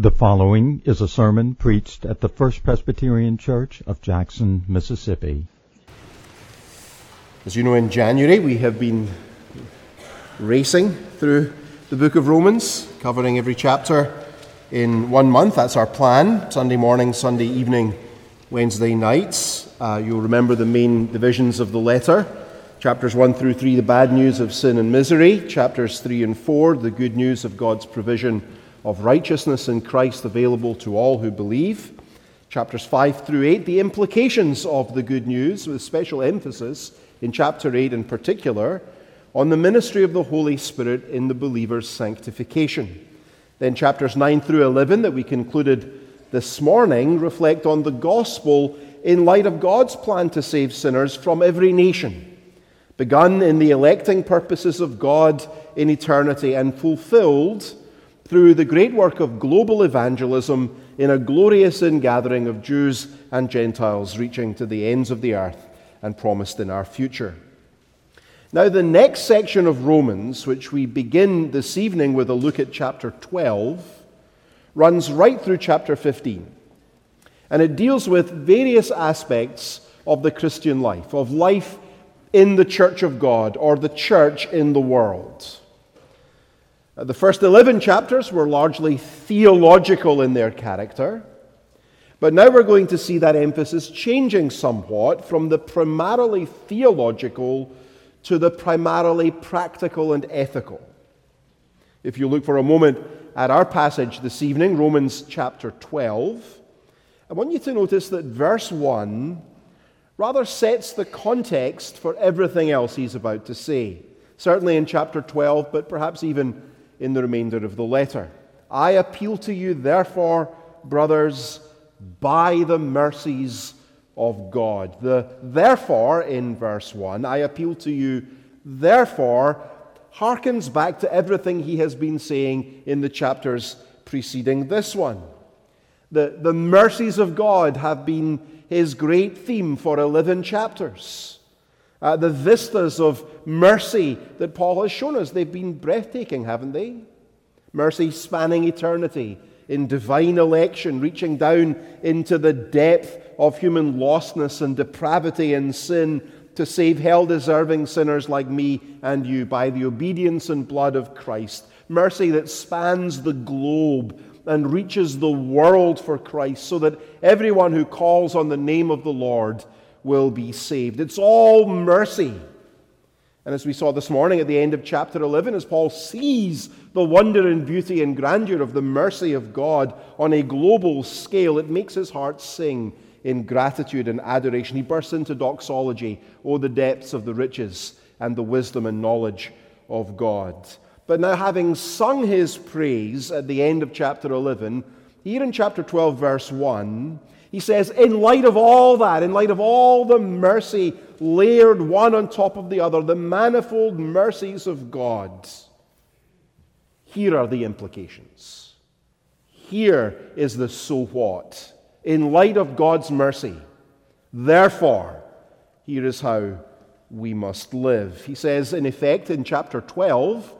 The following is a sermon preached at the First Presbyterian Church of Jackson, Mississippi. As you know, in January we have been racing through the book of Romans, covering every chapter in one month. That's our plan Sunday morning, Sunday evening, Wednesday nights. Uh, you'll remember the main divisions of the letter. Chapters 1 through 3, the bad news of sin and misery. Chapters 3 and 4, the good news of God's provision of righteousness in Christ available to all who believe. Chapters 5 through 8, the implications of the good news, with special emphasis in chapter 8 in particular on the ministry of the Holy Spirit in the believer's sanctification. Then, chapters 9 through 11, that we concluded this morning, reflect on the gospel in light of God's plan to save sinners from every nation, begun in the electing purposes of God in eternity and fulfilled through the great work of global evangelism in a glorious ingathering of Jews and Gentiles reaching to the ends of the earth and promised in our future. Now, the next section of Romans, which we begin this evening with a look at chapter 12, runs right through chapter 15. And it deals with various aspects of the Christian life, of life in the church of God or the church in the world. Uh, the first 11 chapters were largely theological in their character, but now we're going to see that emphasis changing somewhat from the primarily theological to the primarily practical and ethical. If you look for a moment at our passage this evening, Romans chapter 12, I want you to notice that verse 1 rather sets the context for everything else he's about to say. Certainly in chapter 12, but perhaps even in the remainder of the letter. I appeal to you, therefore, brothers, by the mercies of God. The therefore in verse 1, I appeal to you, therefore, harkens back to everything he has been saying in the chapters preceding this one. The, the mercies of God have been his great theme for 11 chapters. Uh, the vistas of mercy that Paul has shown us, they've been breathtaking, haven't they? Mercy spanning eternity in divine election, reaching down into the depth of human lostness and depravity and sin to save hell deserving sinners like me and you by the obedience and blood of Christ. Mercy that spans the globe and reaches the world for Christ so that everyone who calls on the name of the Lord will be saved. It's all mercy. And as we saw this morning at the end of chapter 11, as Paul sees the wonder and beauty and grandeur of the mercy of God on a global scale, it makes his heart sing in gratitude and adoration. He bursts into doxology. Oh, the depths of the riches and the wisdom and knowledge of God. But now, having sung his praise at the end of chapter 11, here in chapter 12, verse 1, he says, in light of all that, in light of all the mercy layered one on top of the other, the manifold mercies of God, here are the implications. Here is the so what. In light of God's mercy, therefore, here is how we must live. He says, in effect, in chapter 12,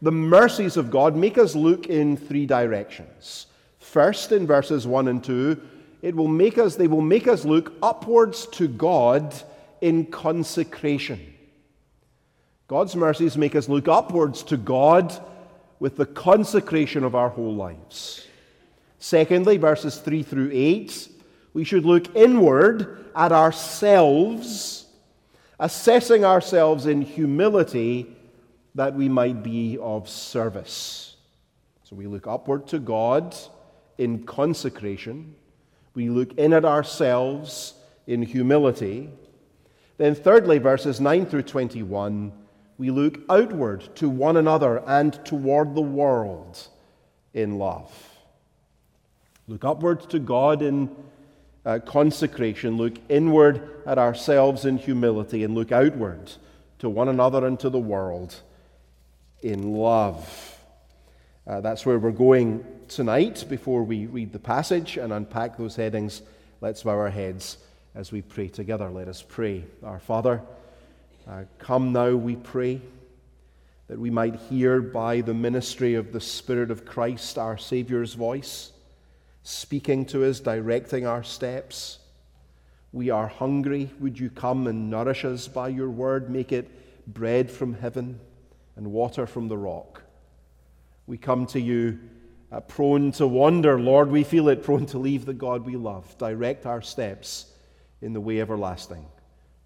the mercies of God make us look in three directions. First, in verses 1 and 2, it will make us, they will make us look upwards to God in consecration. God's mercies make us look upwards to God with the consecration of our whole lives. Secondly, verses 3 through 8, we should look inward at ourselves, assessing ourselves in humility that we might be of service. So we look upward to God in consecration. We look in at ourselves in humility. Then, thirdly, verses 9 through 21, we look outward to one another and toward the world in love. Look upward to God in uh, consecration, look inward at ourselves in humility, and look outward to one another and to the world in love. Uh, that's where we're going tonight before we read the passage and unpack those headings. Let's bow our heads as we pray together. Let us pray. Our Father, uh, come now, we pray, that we might hear by the ministry of the Spirit of Christ our Saviour's voice, speaking to us, directing our steps. We are hungry. Would you come and nourish us by your word? Make it bread from heaven and water from the rock. We come to you uh, prone to wander, Lord. We feel it, prone to leave the God we love. Direct our steps in the way everlasting.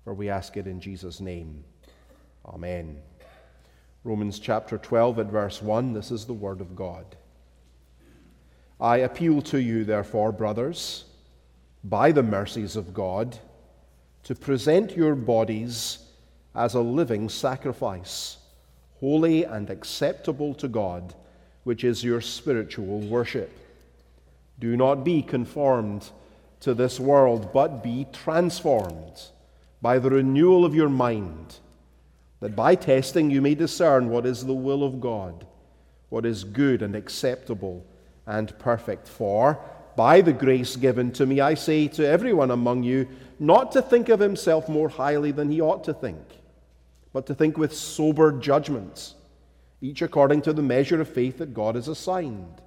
For we ask it in Jesus' name. Amen. Romans chapter 12 at verse 1, this is the word of God. I appeal to you, therefore, brothers, by the mercies of God, to present your bodies as a living sacrifice, holy and acceptable to God, which is your spiritual worship. Do not be conformed to this world, but be transformed by the renewal of your mind that by testing you may discern what is the will of God, what is good and acceptable and perfect. For by the grace given to me, I say to everyone among you not to think of himself more highly than he ought to think, but to think with sober judgments, each according to the measure of faith that God has assigned.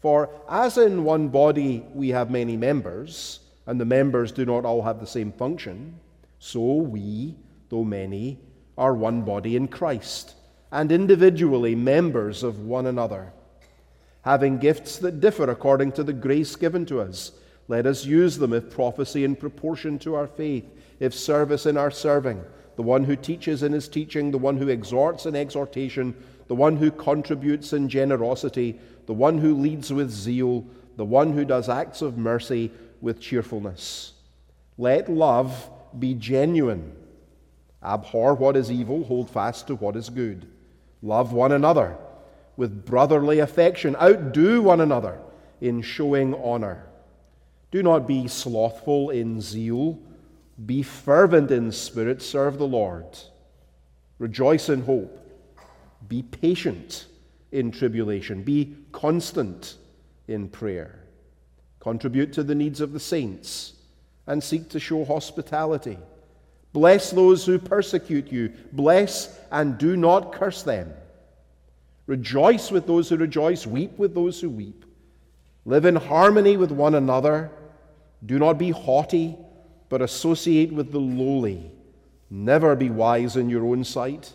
For as in one body we have many members, and the members do not all have the same function, so we, though many, are one body in Christ, and individually members of one another. Having gifts that differ according to the grace given to us, let us use them if prophecy in proportion to our faith, if service in our serving, the one who teaches in his teaching, the one who exhorts in exhortation, the one who contributes in generosity, the one who leads with zeal, the one who does acts of mercy with cheerfulness. Let love be genuine. Abhor what is evil, hold fast to what is good. Love one another with brotherly affection. Outdo one another in showing honor. Do not be slothful in zeal. Be fervent in spirit. Serve the Lord. Rejoice in hope. Be patient in tribulation. Be constant in prayer. Contribute to the needs of the saints and seek to show hospitality. Bless those who persecute you. Bless and do not curse them. Rejoice with those who rejoice. Weep with those who weep. Live in harmony with one another. Do not be haughty, but associate with the lowly. Never be wise in your own sight.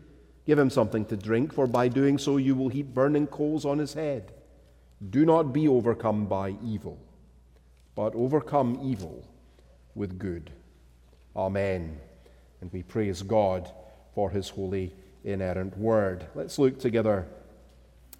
give him something to drink, for by doing so you will heap burning coals on his head. Do not be overcome by evil, but overcome evil with good. Amen. And we praise God for his holy, inerrant word. Let's look together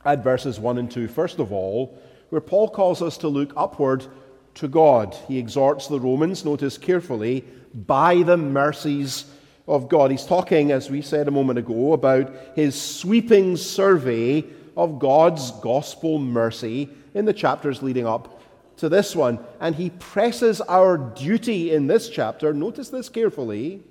at verses 1 and 2. First of all, where Paul calls us to look upward to God. He exhorts the Romans, notice carefully, by the mercies of God. He's talking, as we said a moment ago, about his sweeping survey of God's gospel mercy in the chapters leading up to this one. And he presses our duty in this chapter, notice this carefully,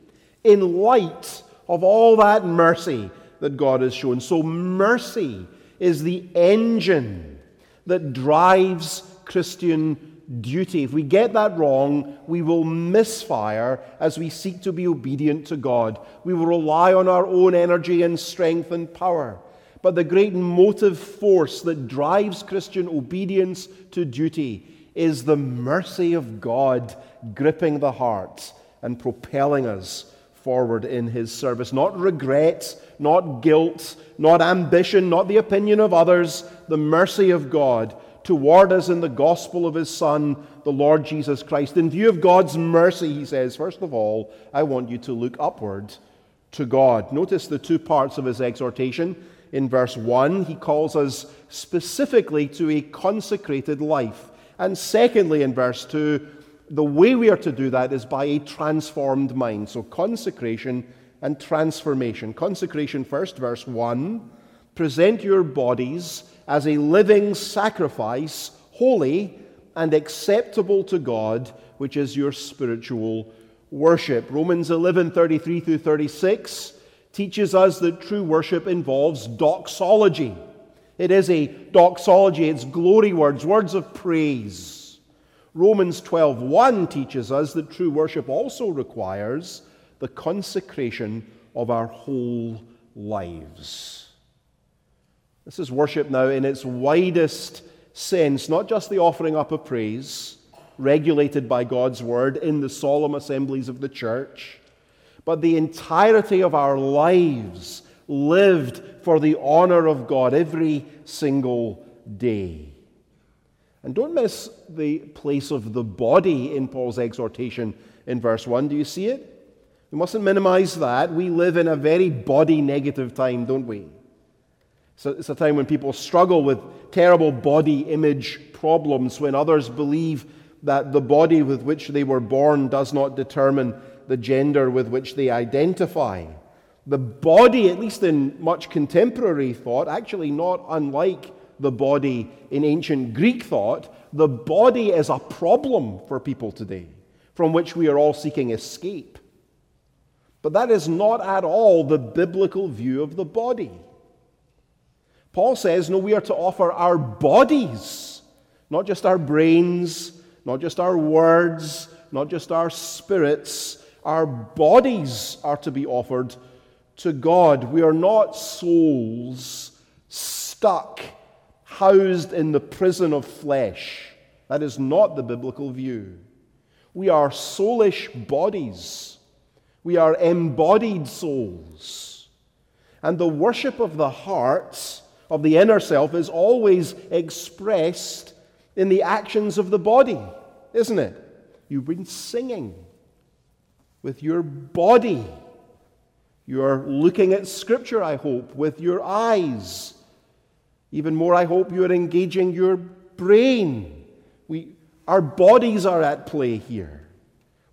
in light of all that mercy that God has shown. So, mercy is the engine that drives Christian duty. If we get that wrong, we will misfire as we seek to be obedient to God. We will rely on our own energy and strength and power. But the great motive force that drives Christian obedience to duty is the mercy of God gripping the heart and propelling us forward in His service. Not regret, not guilt, not ambition, not the opinion of others, the mercy of God toward us in the gospel of His Son, the Lord Jesus Christ. In view of God's mercy, He says, first of all, I want you to look upward to God. Notice the two parts of His exhortation in verse 1, he calls us specifically to a consecrated life. And secondly, in verse 2, the way we are to do that is by a transformed mind. So, consecration and transformation. Consecration first, verse 1 present your bodies as a living sacrifice, holy and acceptable to God, which is your spiritual worship. Romans 11 33 through 36 teaches us that true worship involves doxology. It is a doxology, it's glory words, words of praise. Romans 12:1 teaches us that true worship also requires the consecration of our whole lives. This is worship now in its widest sense, not just the offering up of praise, regulated by God's word in the solemn assemblies of the church, but the entirety of our lives lived for the honor of God every single day. And don't miss the place of the body in Paul's exhortation in verse 1. Do you see it? We mustn't minimize that. We live in a very body negative time, don't we? It's a time when people struggle with terrible body image problems, when others believe that the body with which they were born does not determine the gender with which they identify. The body, at least in much contemporary thought, actually not unlike the body in ancient Greek thought, the body is a problem for people today from which we are all seeking escape. But that is not at all the biblical view of the body. Paul says, no, we are to offer our bodies, not just our brains, not just our words, not just our spirits. Our bodies are to be offered to God. We are not souls stuck, housed in the prison of flesh. That is not the biblical view. We are soulish bodies. We are embodied souls. And the worship of the heart, of the inner self, is always expressed in the actions of the body, isn't it? You've been singing with your body. You're looking at Scripture, I hope, with your eyes. Even more, I hope you're engaging your brain. We, our bodies are at play here.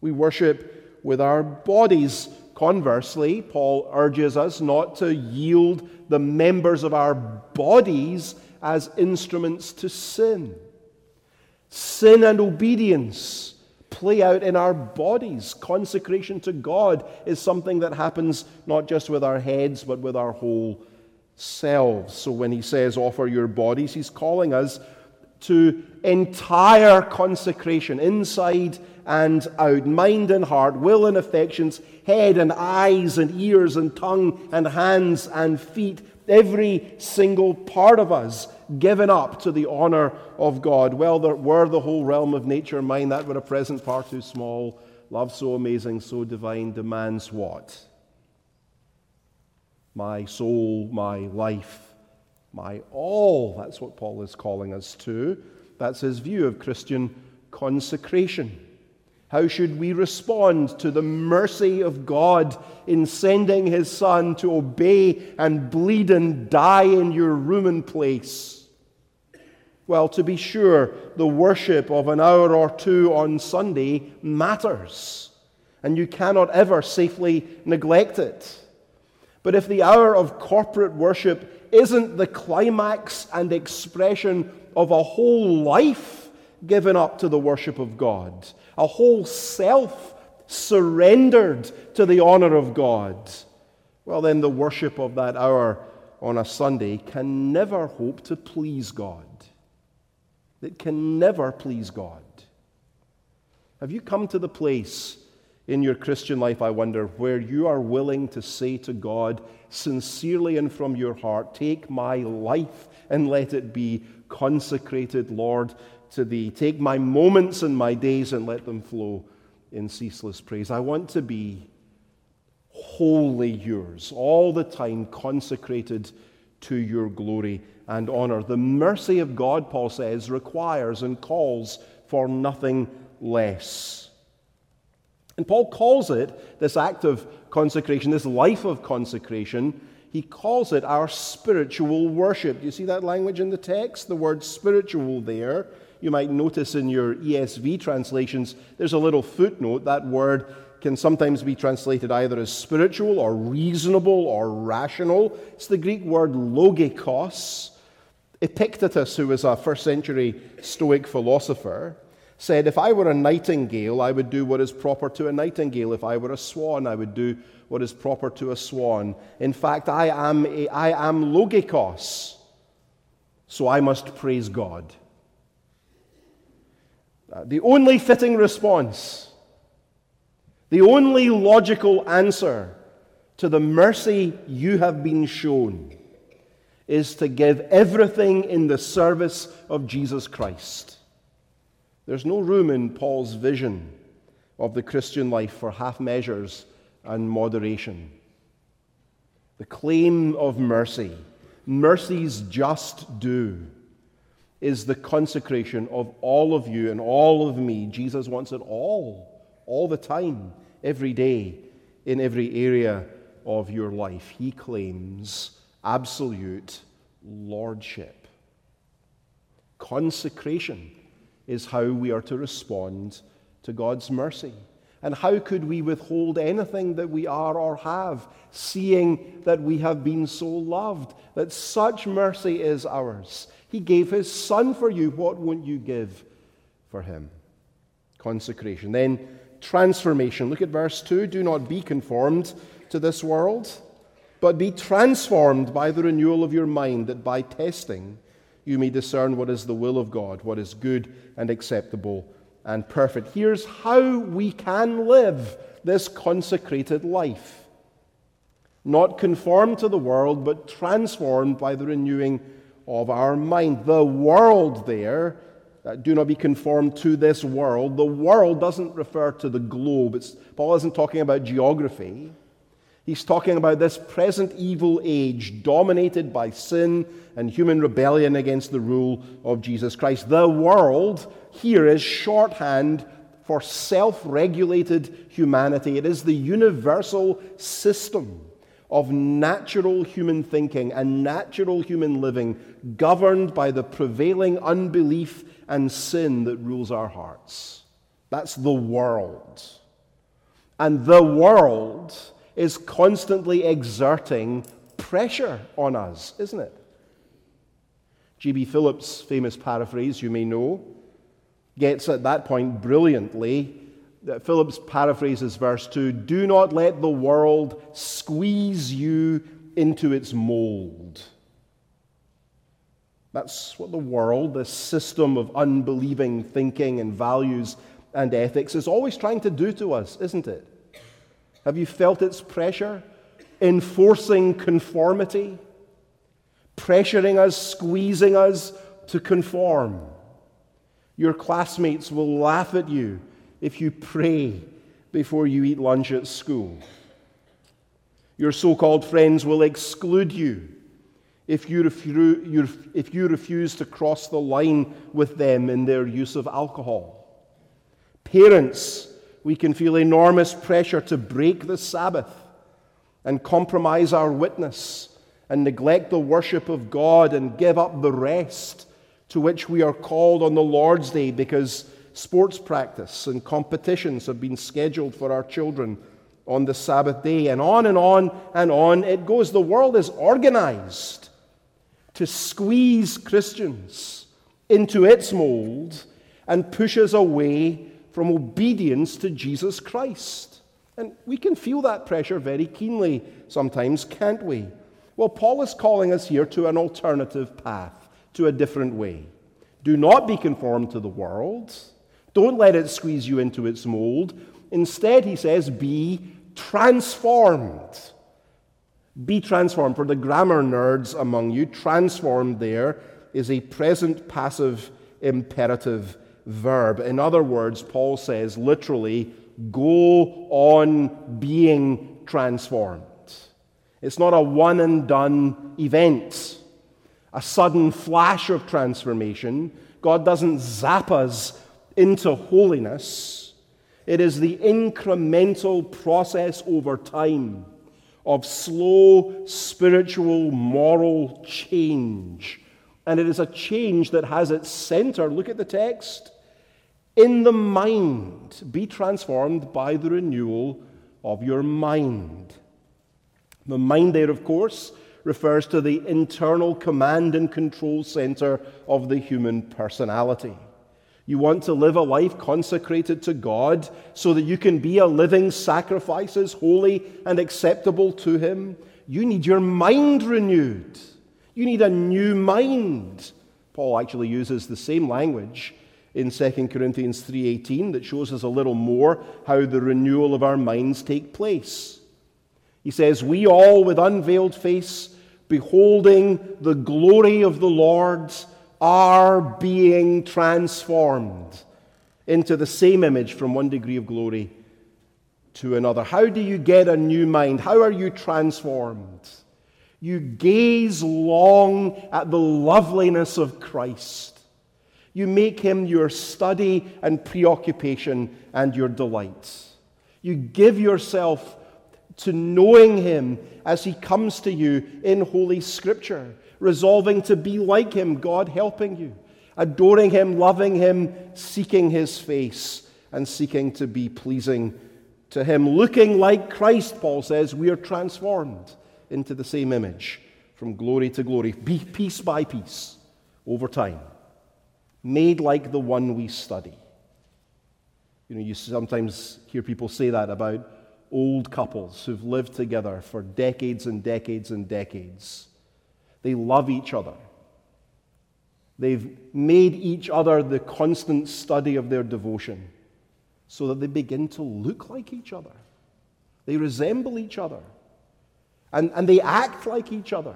We worship with our bodies. Conversely, Paul urges us not to yield the members of our bodies as instruments to sin. Sin and obedience play out in our bodies. Consecration to God is something that happens not just with our heads, but with our whole selves. So when he says offer your bodies, he's calling us to entire consecration, inside and out, mind and heart, will and affections, head and eyes and ears and tongue and hands and feet, every single part of us given up to the honor of God. Well, there were the whole realm of nature mine, that were a present far too small. Love so amazing, so divine, demands what? My soul, my life, my all. That's what Paul is calling us to. That's his view of Christian consecration. How should we respond to the mercy of God in sending his Son to obey and bleed and die in your room and place? Well, to be sure, the worship of an hour or two on Sunday matters, and you cannot ever safely neglect it. But if the hour of corporate worship isn't the climax and expression of a whole life given up to the worship of God, a whole self surrendered to the honor of God, well, then the worship of that hour on a Sunday can never hope to please God. It can never please God. Have you come to the place in your Christian life, I wonder, where you are willing to say to God, sincerely and from your heart, Take my life and let it be consecrated, Lord, to thee. Take my moments and my days and let them flow in ceaseless praise. I want to be wholly yours, all the time consecrated to your glory and honor. The mercy of God, Paul says, requires and calls for nothing less. And Paul calls it, this act of consecration, this life of consecration, he calls it our spiritual worship. Do you see that language in the text? The word spiritual there you might notice in your ESV translations, there's a little footnote. That word can sometimes be translated either as spiritual or reasonable or rational. It's the Greek word logikos. Epictetus, who was a first century Stoic philosopher, said, If I were a nightingale, I would do what is proper to a nightingale. If I were a swan, I would do what is proper to a swan. In fact, I am, a, I am logikos, so I must praise God. Uh, the only fitting response, the only logical answer to the mercy you have been shown is to give everything in the service of Jesus Christ. There's no room in Paul's vision of the Christian life for half measures and moderation. The claim of mercy, mercy's just due, is the consecration of all of you and all of me. Jesus wants it all, all the time, every day, in every area of your life. He claims absolute lordship. Consecration is how we are to respond to God's mercy. And how could we withhold anything that we are or have, seeing that we have been so loved, that such mercy is ours? He gave his Son for you. What won't you give for him? Consecration. Then transformation. Look at verse 2. Do not be conformed to this world, but be transformed by the renewal of your mind, that by testing you may discern what is the will of God, what is good and acceptable and perfect. Here's how we can live this consecrated life not conformed to the world, but transformed by the renewing of our mind. The world there, uh, do not be conformed to this world. The world doesn't refer to the globe. It's, Paul isn't talking about geography. He's talking about this present evil age dominated by sin and human rebellion against the rule of Jesus Christ. The world here is shorthand for self regulated humanity, it is the universal system of natural human thinking and natural human living governed by the prevailing unbelief and sin that rules our hearts. That's the world. And the world is constantly exerting pressure on us, isn't it? J.B. Phillips' famous paraphrase, you may know, gets at that point brilliantly That Phillips paraphrases verse 2 Do not let the world squeeze you into its mold. That's what the world, this system of unbelieving thinking and values and ethics, is always trying to do to us, isn't it? Have you felt its pressure? Enforcing conformity, pressuring us, squeezing us to conform. Your classmates will laugh at you if you pray before you eat lunch at school. Your so called friends will exclude you if you, if you refuse to cross the line with them in their use of alcohol. Parents, we can feel enormous pressure to break the Sabbath and compromise our witness and neglect the worship of God and give up the rest to which we are called on the Lord's Day because sports practice and competitions have been scheduled for our children on the Sabbath day, and on and on and on it goes. The world is organized to squeeze Christians into its mold and pushes away from obedience to Jesus Christ. And we can feel that pressure very keenly sometimes, can't we? Well, Paul is calling us here to an alternative path, to a different way. Do not be conformed to the world don't let it squeeze you into its mold. Instead, he says, be transformed. Be transformed. For the grammar nerds among you, transformed there is a present passive imperative verb. In other words, Paul says literally, go on being transformed. It's not a one and done event, a sudden flash of transformation. God doesn't zap us into holiness, it is the incremental process over time of slow spiritual, moral change. And it is a change that has its center, look at the text, In the mind, be transformed by the renewal of your mind. The mind, there, of course, refers to the internal command and control center of the human personality. You want to live a life consecrated to God so that you can be a living sacrifices, holy and acceptable to Him. You need your mind renewed. You need a new mind. Paul actually uses the same language in 2 Corinthians 3:18 that shows us a little more how the renewal of our minds take place. He says, "We all with unveiled face beholding the glory of the Lord are being transformed into the same image from one degree of glory to another. How do you get a new mind? How are you transformed? You gaze long at the loveliness of Christ. You make him your study and preoccupation and your delight. You give yourself to knowing him as he comes to you in Holy Scripture resolving to be like him, God helping you, adoring him, loving him, seeking his face, and seeking to be pleasing to him. Looking like Christ, Paul says, we are transformed into the same image from glory to glory, piece by piece, over time, made like the one we study. You know, you sometimes hear people say that about old couples who've lived together for decades and decades and decades. They love each other. They've made each other the constant study of their devotion so that they begin to look like each other. They resemble each other. And, and they act like each other.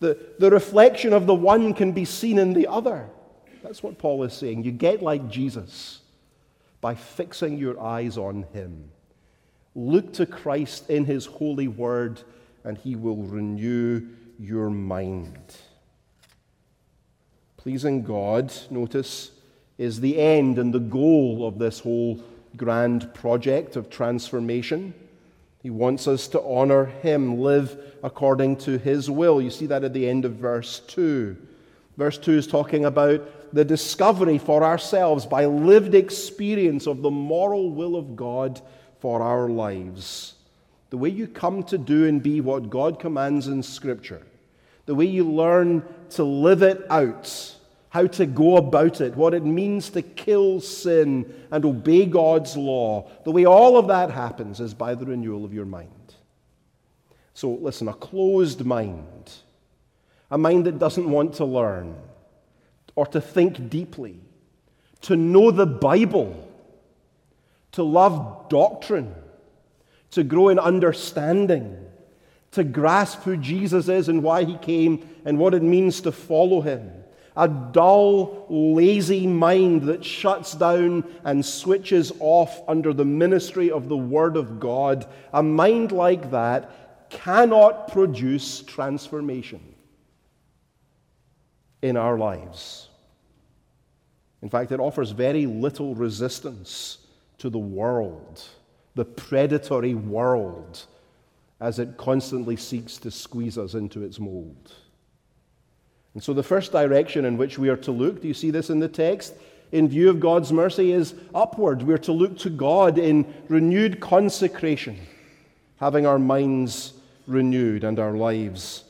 The, the reflection of the one can be seen in the other. That's what Paul is saying. You get like Jesus by fixing your eyes on him. Look to Christ in his holy word, and he will renew your mind. Pleasing God, notice, is the end and the goal of this whole grand project of transformation. He wants us to honor Him, live according to His will. You see that at the end of verse 2. Verse 2 is talking about the discovery for ourselves by lived experience of the moral will of God for our lives. The way you come to do and be what God commands in Scripture, the way you learn to live it out, how to go about it, what it means to kill sin and obey God's law, the way all of that happens is by the renewal of your mind. So, listen, a closed mind, a mind that doesn't want to learn or to think deeply, to know the Bible, to love doctrine to grow in understanding, to grasp who Jesus is and why he came and what it means to follow him. A dull, lazy mind that shuts down and switches off under the ministry of the Word of God, a mind like that cannot produce transformation in our lives. In fact, it offers very little resistance to the world the predatory world as it constantly seeks to squeeze us into its mold. And so, the first direction in which we are to look, do you see this in the text? In view of God's mercy, is upward. We're to look to God in renewed consecration, having our minds renewed and our lives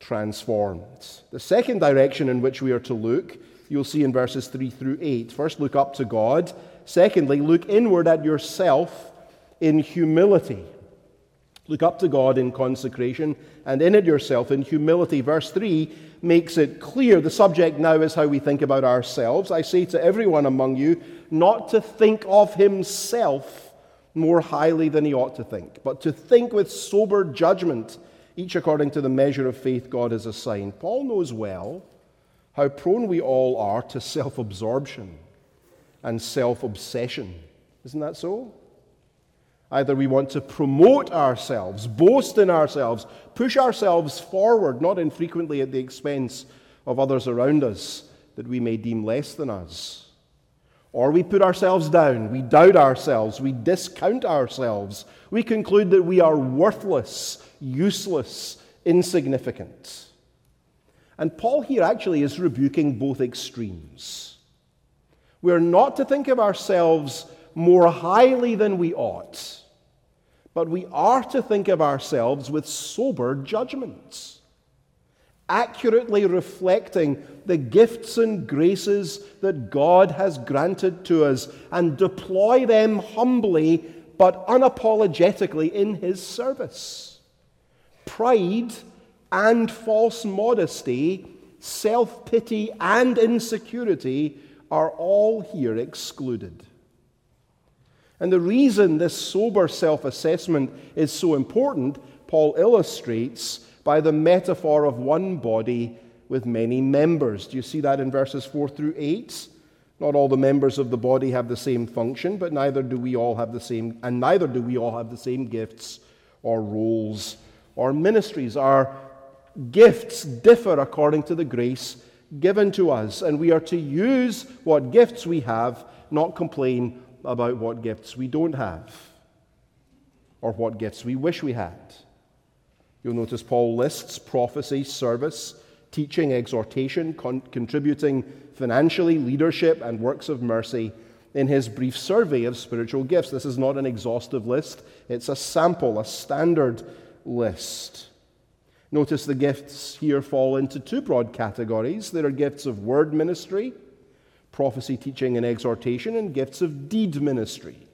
transformed. The second direction in which we are to look, you'll see in verses 3 through 8. First, look up to God. Secondly, look inward at yourself in humility. Look up to God in consecration and in it yourself in humility. Verse 3 makes it clear. The subject now is how we think about ourselves. I say to everyone among you not to think of himself more highly than he ought to think, but to think with sober judgment, each according to the measure of faith God has assigned. Paul knows well how prone we all are to self absorption and self obsession. Isn't that so? Either we want to promote ourselves, boast in ourselves, push ourselves forward, not infrequently at the expense of others around us that we may deem less than us. Or we put ourselves down, we doubt ourselves, we discount ourselves, we conclude that we are worthless, useless, insignificant. And Paul here actually is rebuking both extremes. We're not to think of ourselves more highly than we ought, but we are to think of ourselves with sober judgments, accurately reflecting the gifts and graces that God has granted to us and deploy them humbly but unapologetically in His service. Pride and false modesty, self pity and insecurity are all here excluded. And the reason this sober self assessment is so important, Paul illustrates by the metaphor of one body with many members. Do you see that in verses 4 through 8? Not all the members of the body have the same function, but neither do we all have the same, and neither do we all have the same gifts or roles or ministries. Our gifts differ according to the grace given to us, and we are to use what gifts we have, not complain about what gifts we don't have or what gifts we wish we had. You'll notice Paul lists prophecy, service, teaching, exhortation, con- contributing financially, leadership, and works of mercy in his brief survey of spiritual gifts. This is not an exhaustive list, it's a sample, a standard list. Notice the gifts here fall into two broad categories. There are gifts of word ministry, prophecy, teaching, and exhortation, and gifts of deed ministry,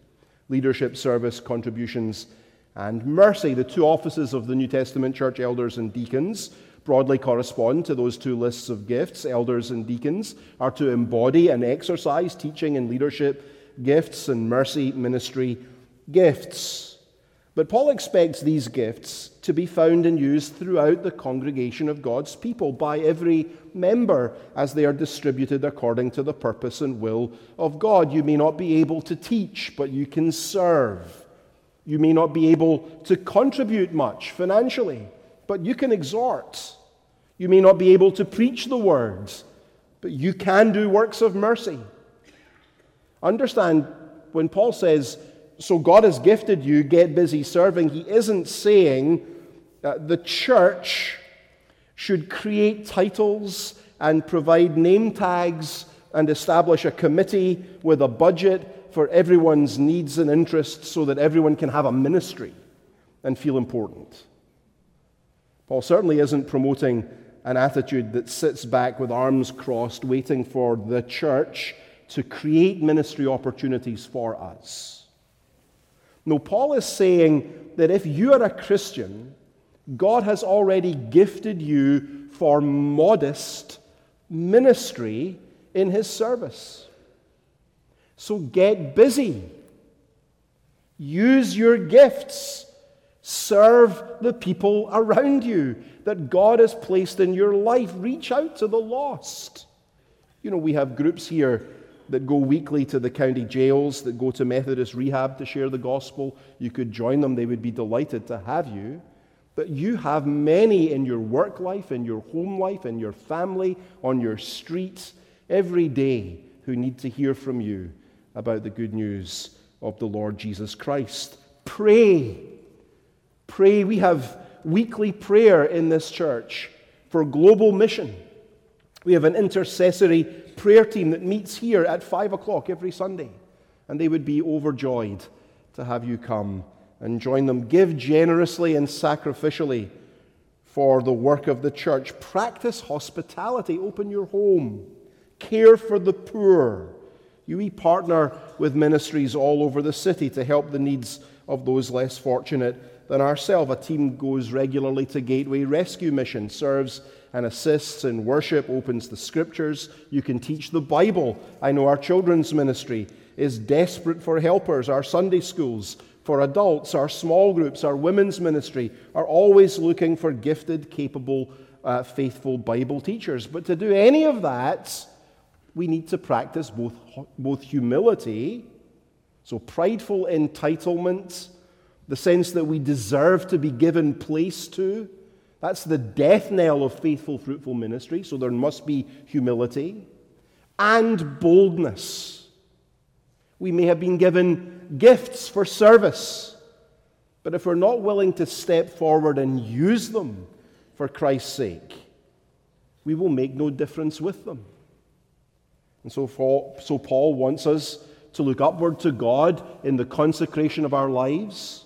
leadership, service, contributions, and mercy. The two offices of the New Testament church, elders and deacons, broadly correspond to those two lists of gifts. Elders and deacons are to embody and exercise teaching and leadership gifts and mercy ministry gifts. But Paul expects these gifts to be found and used throughout the congregation of God's people by every member as they are distributed according to the purpose and will of God. You may not be able to teach, but you can serve. You may not be able to contribute much financially, but you can exhort. You may not be able to preach the words, but you can do works of mercy. Understand when Paul says, so God has gifted you, get busy serving. He isn't saying the church should create titles and provide name tags and establish a committee with a budget for everyone's needs and interests so that everyone can have a ministry and feel important. Paul certainly isn't promoting an attitude that sits back with arms crossed, waiting for the church to create ministry opportunities for us. No, Paul is saying that if you are a Christian, God has already gifted you for modest ministry in his service. So get busy. Use your gifts. Serve the people around you that God has placed in your life. Reach out to the lost. You know, we have groups here that go weekly to the county jails, that go to Methodist rehab to share the gospel. You could join them, they would be delighted to have you. But you have many in your work life, in your home life, in your family, on your streets, every day who need to hear from you about the good news of the Lord Jesus Christ. Pray. Pray. We have weekly prayer in this church for global mission. We have an intercessory prayer team that meets here at 5 o'clock every Sunday, and they would be overjoyed to have you come and join them. Give generously and sacrificially for the work of the church. Practice hospitality, open your home, care for the poor. You partner with ministries all over the city to help the needs of those less fortunate than ourselves. A team goes regularly to Gateway Rescue Mission, serves and assists in worship, opens the scriptures. You can teach the Bible. I know our children's ministry is desperate for helpers. Our Sunday schools for adults, our small groups, our women's ministry are always looking for gifted, capable, uh, faithful Bible teachers. But to do any of that, we need to practice both, both humility, so prideful entitlement, the sense that we deserve to be given place to that's the death knell of faithful, fruitful ministry, so there must be humility and boldness. We may have been given gifts for service, but if we're not willing to step forward and use them for Christ's sake, we will make no difference with them. And so, so Paul wants us to look upward to God in the consecration of our lives.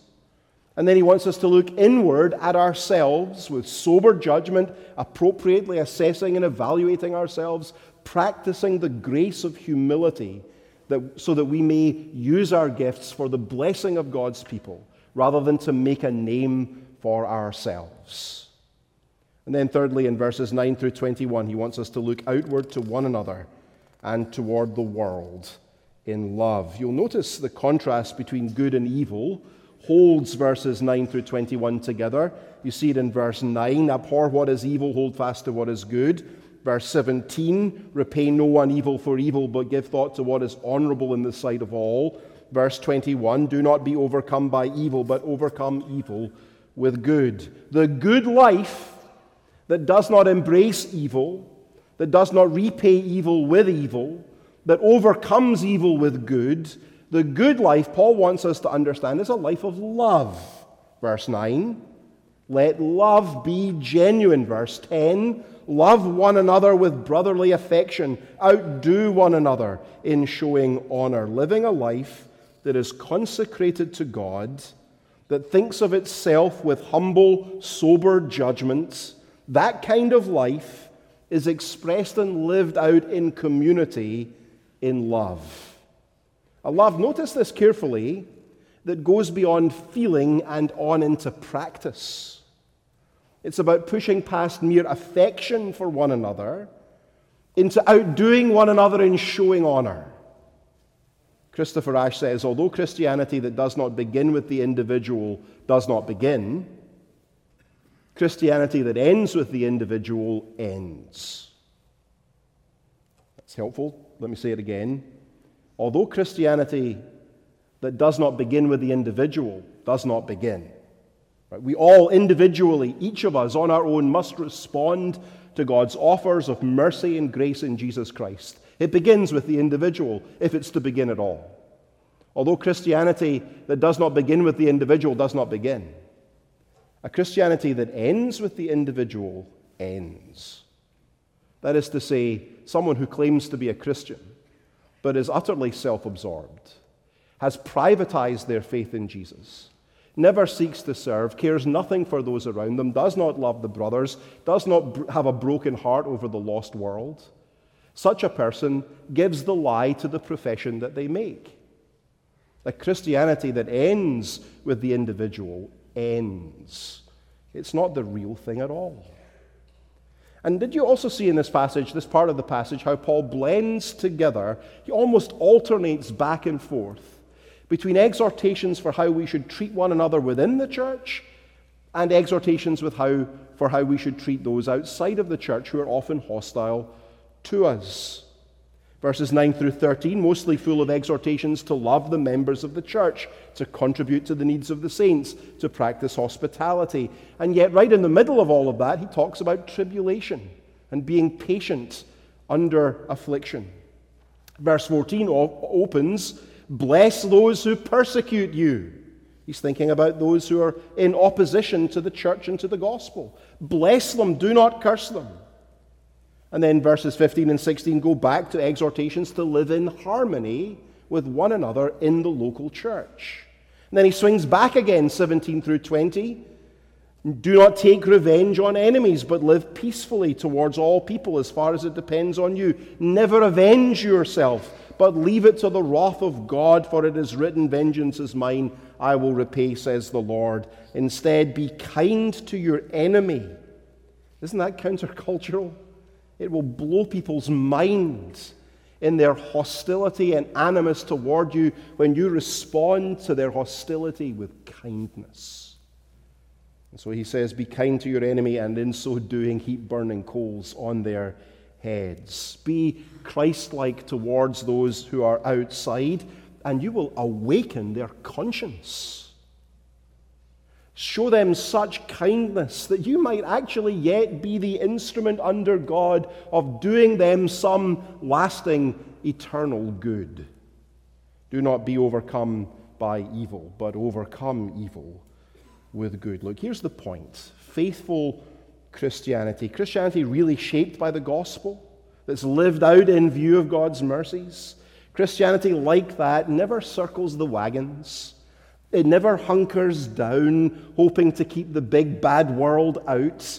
And then he wants us to look inward at ourselves with sober judgment, appropriately assessing and evaluating ourselves, practicing the grace of humility that, so that we may use our gifts for the blessing of God's people rather than to make a name for ourselves. And then, thirdly, in verses 9 through 21, he wants us to look outward to one another and toward the world in love. You'll notice the contrast between good and evil holds verses 9 through 21 together. You see it in verse 9 abhor what is evil, hold fast to what is good. Verse 17 repay no one evil for evil, but give thought to what is honorable in the sight of all. Verse 21 do not be overcome by evil, but overcome evil with good. The good life that does not embrace evil, that does not repay evil with evil, that overcomes evil with good, the good life Paul wants us to understand is a life of love. Verse 9. Let love be genuine. Verse 10. Love one another with brotherly affection. Outdo one another in showing honor. Living a life that is consecrated to God, that thinks of itself with humble, sober judgments. That kind of life is expressed and lived out in community in love. A love, notice this carefully, that goes beyond feeling and on into practice. It's about pushing past mere affection for one another into outdoing one another in showing honor. Christopher Ash says although Christianity that does not begin with the individual does not begin, Christianity that ends with the individual ends. That's helpful. Let me say it again. Although Christianity that does not begin with the individual does not begin, right? we all individually, each of us on our own, must respond to God's offers of mercy and grace in Jesus Christ. It begins with the individual, if it's to begin at all. Although Christianity that does not begin with the individual does not begin, a Christianity that ends with the individual ends. That is to say, someone who claims to be a Christian but is utterly self absorbed, has privatized their faith in Jesus, never seeks to serve, cares nothing for those around them, does not love the brothers, does not have a broken heart over the lost world, such a person gives the lie to the profession that they make. A Christianity that ends with the individual ends. It's not the real thing at all. And did you also see in this passage, this part of the passage, how Paul blends together, he almost alternates back and forth between exhortations for how we should treat one another within the church and exhortations with how, for how we should treat those outside of the church who are often hostile to us. Verses 9 through 13, mostly full of exhortations to love the members of the church, to contribute to the needs of the saints, to practice hospitality. And yet, right in the middle of all of that, he talks about tribulation and being patient under affliction. Verse 14 opens, Bless those who persecute you. He's thinking about those who are in opposition to the church and to the gospel. Bless them, do not curse them. And then verses 15 and 16 go back to exhortations to live in harmony with one another in the local church. And then he swings back again, 17 through 20. Do not take revenge on enemies, but live peacefully towards all people as far as it depends on you. Never avenge yourself, but leave it to the wrath of God, for it is written, Vengeance is mine, I will repay, says the Lord. Instead, be kind to your enemy. Isn't that countercultural? It will blow people's minds in their hostility and animus toward you when you respond to their hostility with kindness. And so he says, Be kind to your enemy, and in so doing, heap burning coals on their heads. Be Christ like towards those who are outside, and you will awaken their conscience. Show them such kindness that you might actually yet be the instrument under God of doing them some lasting, eternal good. Do not be overcome by evil, but overcome evil with good. Look, here's the point faithful Christianity. Christianity really shaped by the gospel, that's lived out in view of God's mercies. Christianity, like that, never circles the wagons. It never hunkers down, hoping to keep the big bad world out.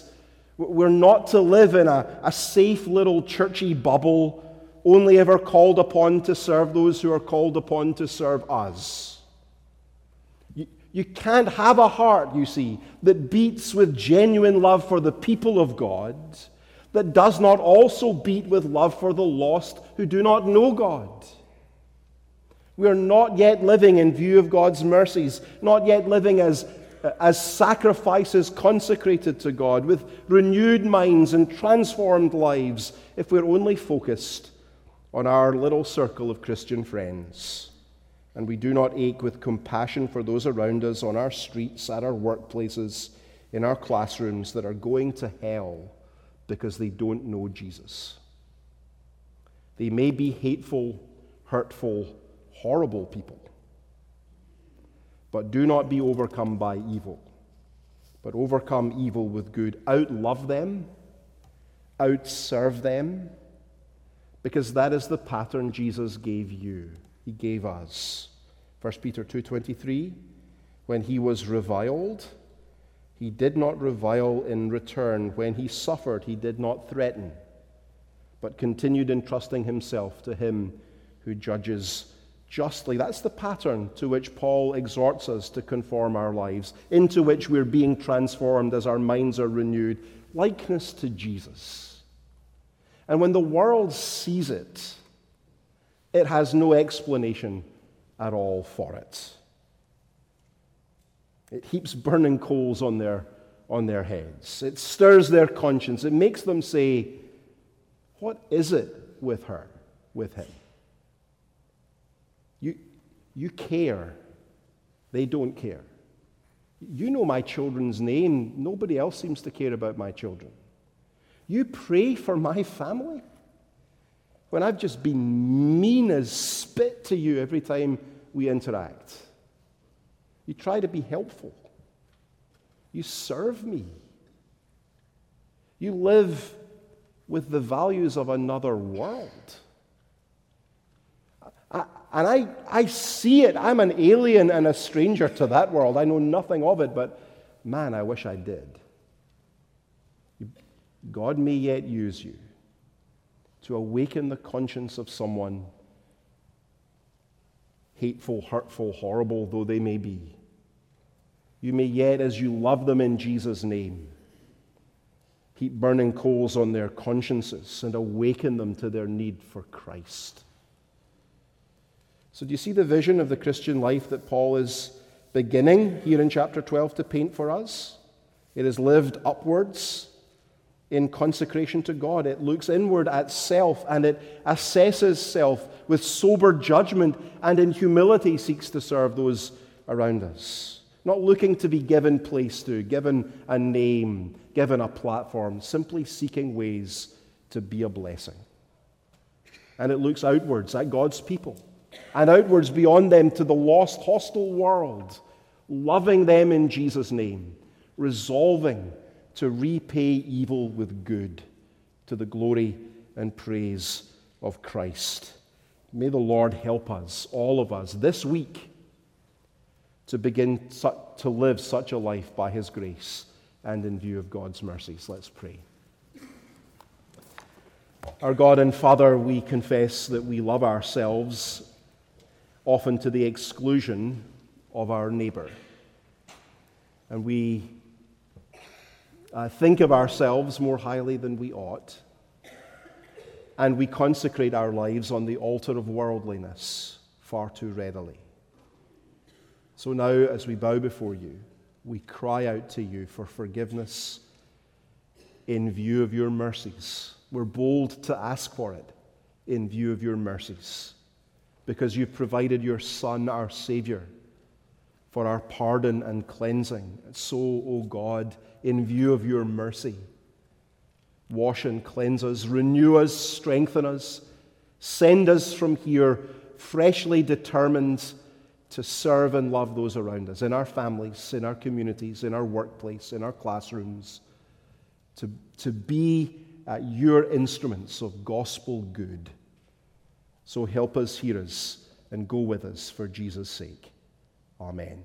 We're not to live in a, a safe little churchy bubble, only ever called upon to serve those who are called upon to serve us. You, you can't have a heart, you see, that beats with genuine love for the people of God that does not also beat with love for the lost who do not know God. We are not yet living in view of God's mercies, not yet living as, as sacrifices consecrated to God, with renewed minds and transformed lives, if we're only focused on our little circle of Christian friends. And we do not ache with compassion for those around us on our streets, at our workplaces, in our classrooms that are going to hell because they don't know Jesus. They may be hateful, hurtful, horrible people. But do not be overcome by evil, but overcome evil with good. Outlove them, outserve them, because that is the pattern Jesus gave you. He gave us. 1 Peter 2:23 when he was reviled he did not revile in return when he suffered he did not threaten but continued entrusting himself to him who judges justly. That's the pattern to which Paul exhorts us to conform our lives, into which we're being transformed as our minds are renewed. Likeness to Jesus. And when the world sees it, it has no explanation at all for it. It heaps burning coals on their, on their heads. It stirs their conscience. It makes them say, What is it with her, with him? You, care. They don't care. You know my children's name. Nobody else seems to care about my children. You pray for my family when I've just been mean as spit to you every time we interact. You try to be helpful. You serve me. You live with the values of another world. I, and I, I see it. I'm an alien and a stranger to that world. I know nothing of it, but man, I wish I did. God may yet use you to awaken the conscience of someone, hateful, hurtful, horrible though they may be. You may yet, as you love them in Jesus' name, heap burning coals on their consciences and awaken them to their need for Christ. So, do you see the vision of the Christian life that Paul is beginning here in chapter 12 to paint for us? It is lived upwards in consecration to God. It looks inward at self and it assesses self with sober judgment and in humility seeks to serve those around us. Not looking to be given place to, given a name, given a platform, simply seeking ways to be a blessing. And it looks outwards at God's people and outwards beyond them to the lost, hostile world, loving them in Jesus' name, resolving to repay evil with good to the glory and praise of Christ. May the Lord help us, all of us, this week to begin to live such a life by His grace and in view of God's mercies. Let's pray. Our God and Father, we confess that we love ourselves often to the exclusion of our neighbor. And we uh, think of ourselves more highly than we ought. And we consecrate our lives on the altar of worldliness far too readily. So now, as we bow before you, we cry out to you for forgiveness in view of your mercies. We're bold to ask for it in view of your mercies because you've provided your Son, our Savior, for our pardon and cleansing. So, O oh God, in view of your mercy, wash and cleanse us, renew us, strengthen us, send us from here freshly determined to serve and love those around us, in our families, in our communities, in our workplace, in our classrooms, to, to be uh, your instruments of gospel good. So help us, hear us, and go with us for Jesus' sake. Amen.